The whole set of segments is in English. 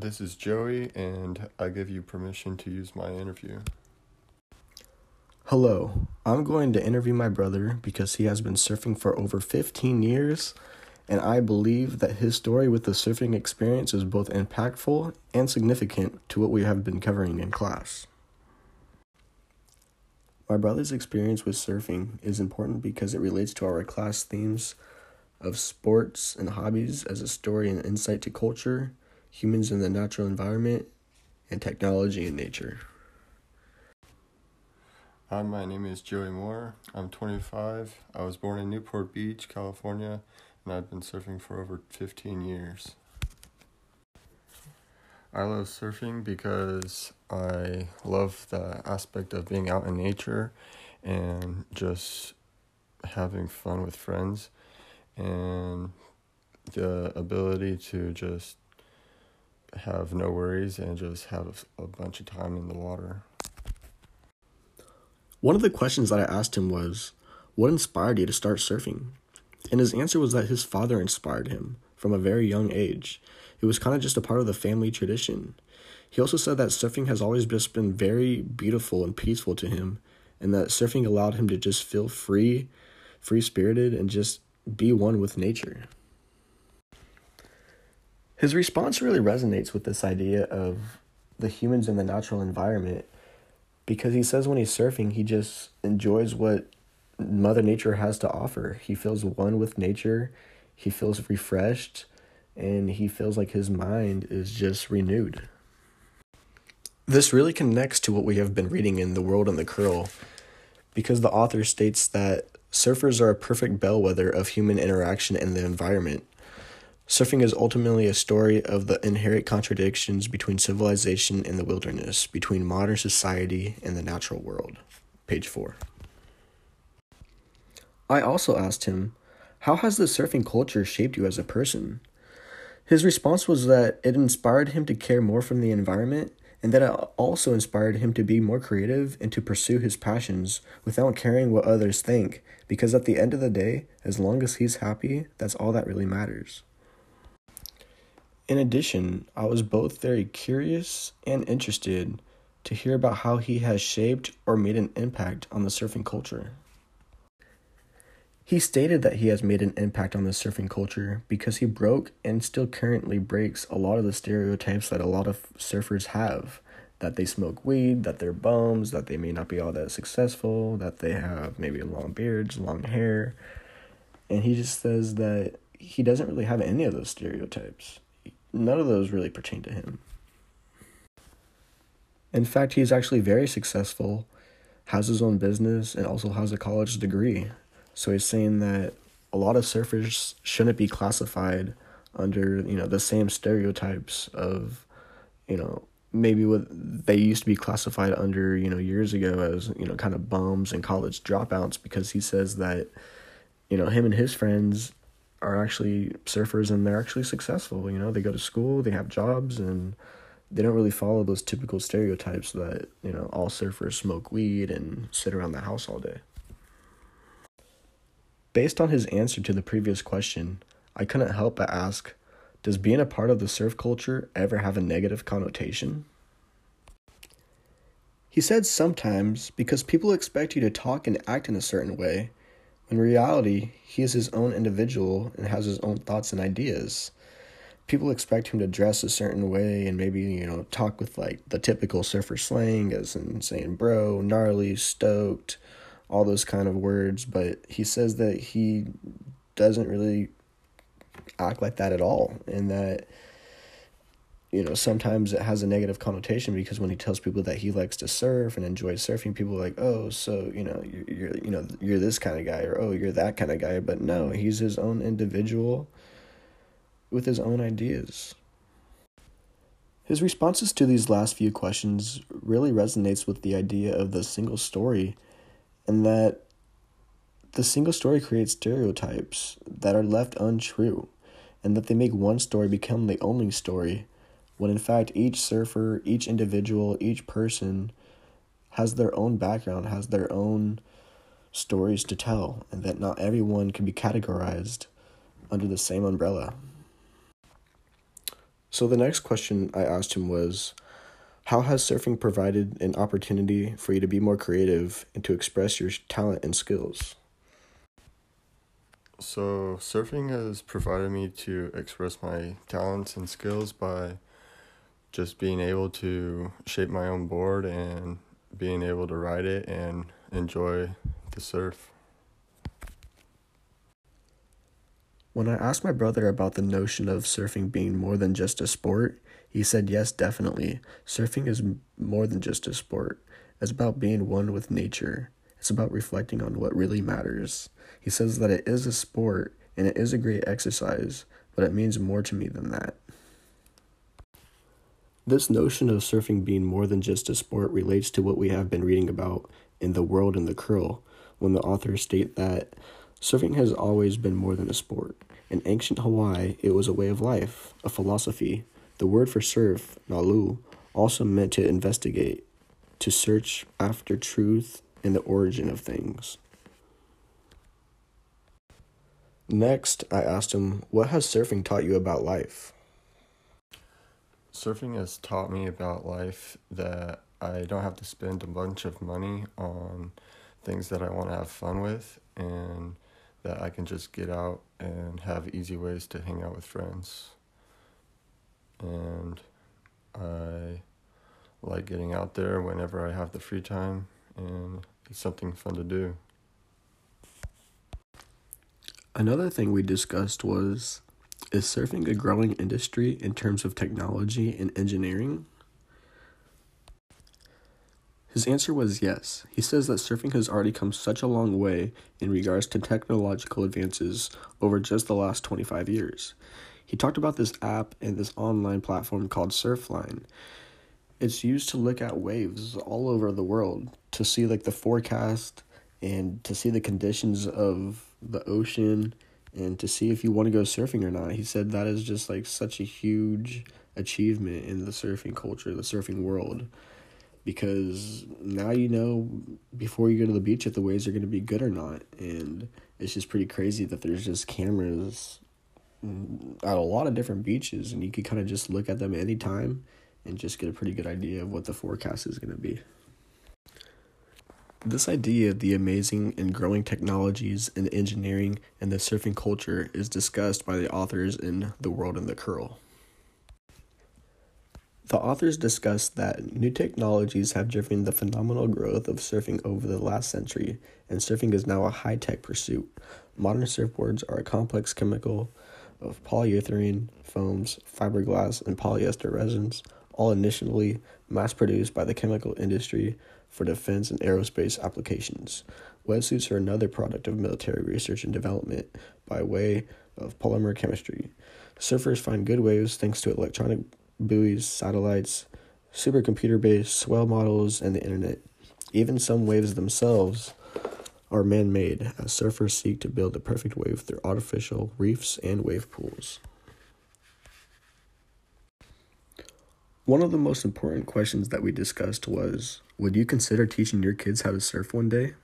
This is Joey, and I give you permission to use my interview. Hello, I'm going to interview my brother because he has been surfing for over 15 years, and I believe that his story with the surfing experience is both impactful and significant to what we have been covering in class. My brother's experience with surfing is important because it relates to our class themes of sports and hobbies as a story and insight to culture, humans in the natural environment, and technology in nature. Hi, my name is Joey Moore. I'm 25. I was born in Newport Beach, California, and I've been surfing for over 15 years. I love surfing because I love the aspect of being out in nature and just having fun with friends and the ability to just have no worries and just have a bunch of time in the water. One of the questions that I asked him was, What inspired you to start surfing? And his answer was that his father inspired him from a very young age. It was kind of just a part of the family tradition. He also said that surfing has always just been very beautiful and peaceful to him, and that surfing allowed him to just feel free, free spirited, and just be one with nature. His response really resonates with this idea of the humans in the natural environment because he says when he's surfing, he just enjoys what Mother Nature has to offer. He feels one with nature, he feels refreshed, and he feels like his mind is just renewed. This really connects to what we have been reading in The World in the Curl because the author states that surfers are a perfect bellwether of human interaction and the environment. Surfing is ultimately a story of the inherent contradictions between civilization and the wilderness, between modern society and the natural world. Page 4. I also asked him, How has the surfing culture shaped you as a person? His response was that it inspired him to care more from the environment and that it also inspired him to be more creative and to pursue his passions without caring what others think, because at the end of the day, as long as he's happy, that's all that really matters. In addition, I was both very curious and interested to hear about how he has shaped or made an impact on the surfing culture. He stated that he has made an impact on the surfing culture because he broke and still currently breaks a lot of the stereotypes that a lot of surfers have that they smoke weed, that they're bums, that they may not be all that successful, that they have maybe long beards, long hair. And he just says that he doesn't really have any of those stereotypes none of those really pertain to him. In fact, he's actually very successful, has his own business, and also has a college degree. So he's saying that a lot of surfers shouldn't be classified under, you know, the same stereotypes of, you know, maybe what they used to be classified under, you know, years ago as, you know, kind of bums and college dropouts because he says that, you know, him and his friends are actually surfers and they're actually successful. You know, they go to school, they have jobs, and they don't really follow those typical stereotypes that, you know, all surfers smoke weed and sit around the house all day. Based on his answer to the previous question, I couldn't help but ask Does being a part of the surf culture ever have a negative connotation? He said sometimes because people expect you to talk and act in a certain way in reality, he is his own individual and has his own thoughts and ideas. People expect him to dress a certain way and maybe, you know, talk with like the typical surfer slang, as in saying bro, gnarly, stoked, all those kind of words. But he says that he doesn't really act like that at all and that you know, sometimes it has a negative connotation because when he tells people that he likes to surf and enjoys surfing, people are like, "Oh, so you know, you're, you're you know, you're this kind of guy," or "Oh, you're that kind of guy." But no, he's his own individual with his own ideas. His responses to these last few questions really resonates with the idea of the single story, and that the single story creates stereotypes that are left untrue, and that they make one story become the only story when in fact each surfer, each individual, each person has their own background, has their own stories to tell, and that not everyone can be categorized under the same umbrella. So the next question I asked him was How has surfing provided an opportunity for you to be more creative and to express your talent and skills? So, surfing has provided me to express my talents and skills by just being able to shape my own board and being able to ride it and enjoy the surf. When I asked my brother about the notion of surfing being more than just a sport, he said yes, definitely. Surfing is more than just a sport. It's about being one with nature. It's about reflecting on what really matters. He says that it is a sport and it is a great exercise, but it means more to me than that. This notion of surfing being more than just a sport relates to what we have been reading about in The World in the Curl, when the authors state that surfing has always been more than a sport. In ancient Hawaii, it was a way of life, a philosophy. The word for surf, nalu, also meant to investigate, to search after truth and the origin of things. Next, I asked him, What has surfing taught you about life? Surfing has taught me about life that I don't have to spend a bunch of money on things that I want to have fun with, and that I can just get out and have easy ways to hang out with friends. And I like getting out there whenever I have the free time, and it's something fun to do. Another thing we discussed was is surfing a growing industry in terms of technology and engineering? His answer was yes. He says that surfing has already come such a long way in regards to technological advances over just the last 25 years. He talked about this app and this online platform called Surfline. It's used to look at waves all over the world to see like the forecast and to see the conditions of the ocean and to see if you want to go surfing or not. He said that is just like such a huge achievement in the surfing culture, the surfing world. Because now you know before you go to the beach if the waves are going to be good or not. And it's just pretty crazy that there's just cameras at a lot of different beaches and you can kind of just look at them anytime and just get a pretty good idea of what the forecast is going to be. This idea of the amazing and growing technologies in engineering and the surfing culture is discussed by the authors in The World in the Curl. The authors discuss that new technologies have driven the phenomenal growth of surfing over the last century, and surfing is now a high tech pursuit. Modern surfboards are a complex chemical of polyurethane, foams, fiberglass, and polyester resins, all initially mass produced by the chemical industry for defense and aerospace applications. Wetsuits are another product of military research and development by way of polymer chemistry. Surfers find good waves thanks to electronic buoys, satellites, supercomputer based swell models, and the internet. Even some waves themselves are man made as surfers seek to build the perfect wave through artificial reefs and wave pools. One of the most important questions that we discussed was Would you consider teaching your kids how to surf one day?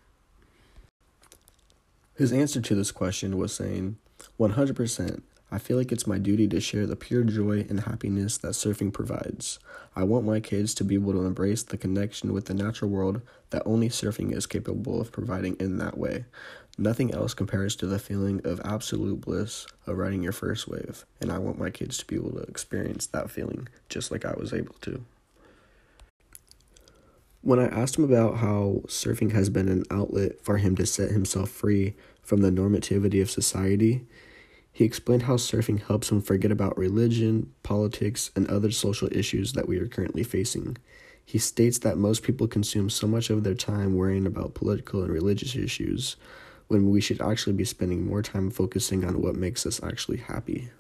His answer to this question was saying, 100%. I feel like it's my duty to share the pure joy and happiness that surfing provides. I want my kids to be able to embrace the connection with the natural world that only surfing is capable of providing in that way. Nothing else compares to the feeling of absolute bliss of riding your first wave, and I want my kids to be able to experience that feeling just like I was able to. When I asked him about how surfing has been an outlet for him to set himself free from the normativity of society, he explained how surfing helps him forget about religion, politics, and other social issues that we are currently facing. He states that most people consume so much of their time worrying about political and religious issues when we should actually be spending more time focusing on what makes us actually happy.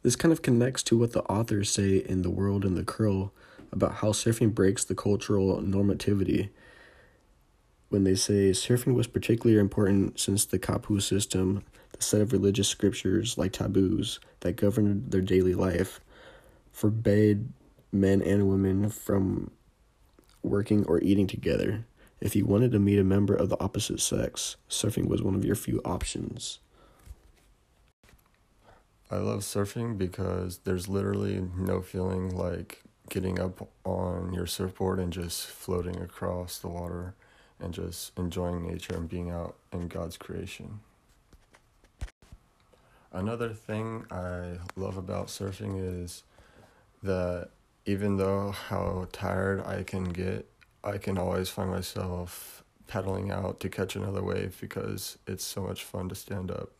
This kind of connects to what the authors say in The World in the Curl about how surfing breaks the cultural normativity. When they say surfing was particularly important since the Kapu system, the set of religious scriptures like taboos that governed their daily life, forbade men and women from working or eating together. If you wanted to meet a member of the opposite sex, surfing was one of your few options. I love surfing because there's literally no feeling like getting up on your surfboard and just floating across the water and just enjoying nature and being out in God's creation. Another thing I love about surfing is that even though how tired I can get, I can always find myself paddling out to catch another wave because it's so much fun to stand up.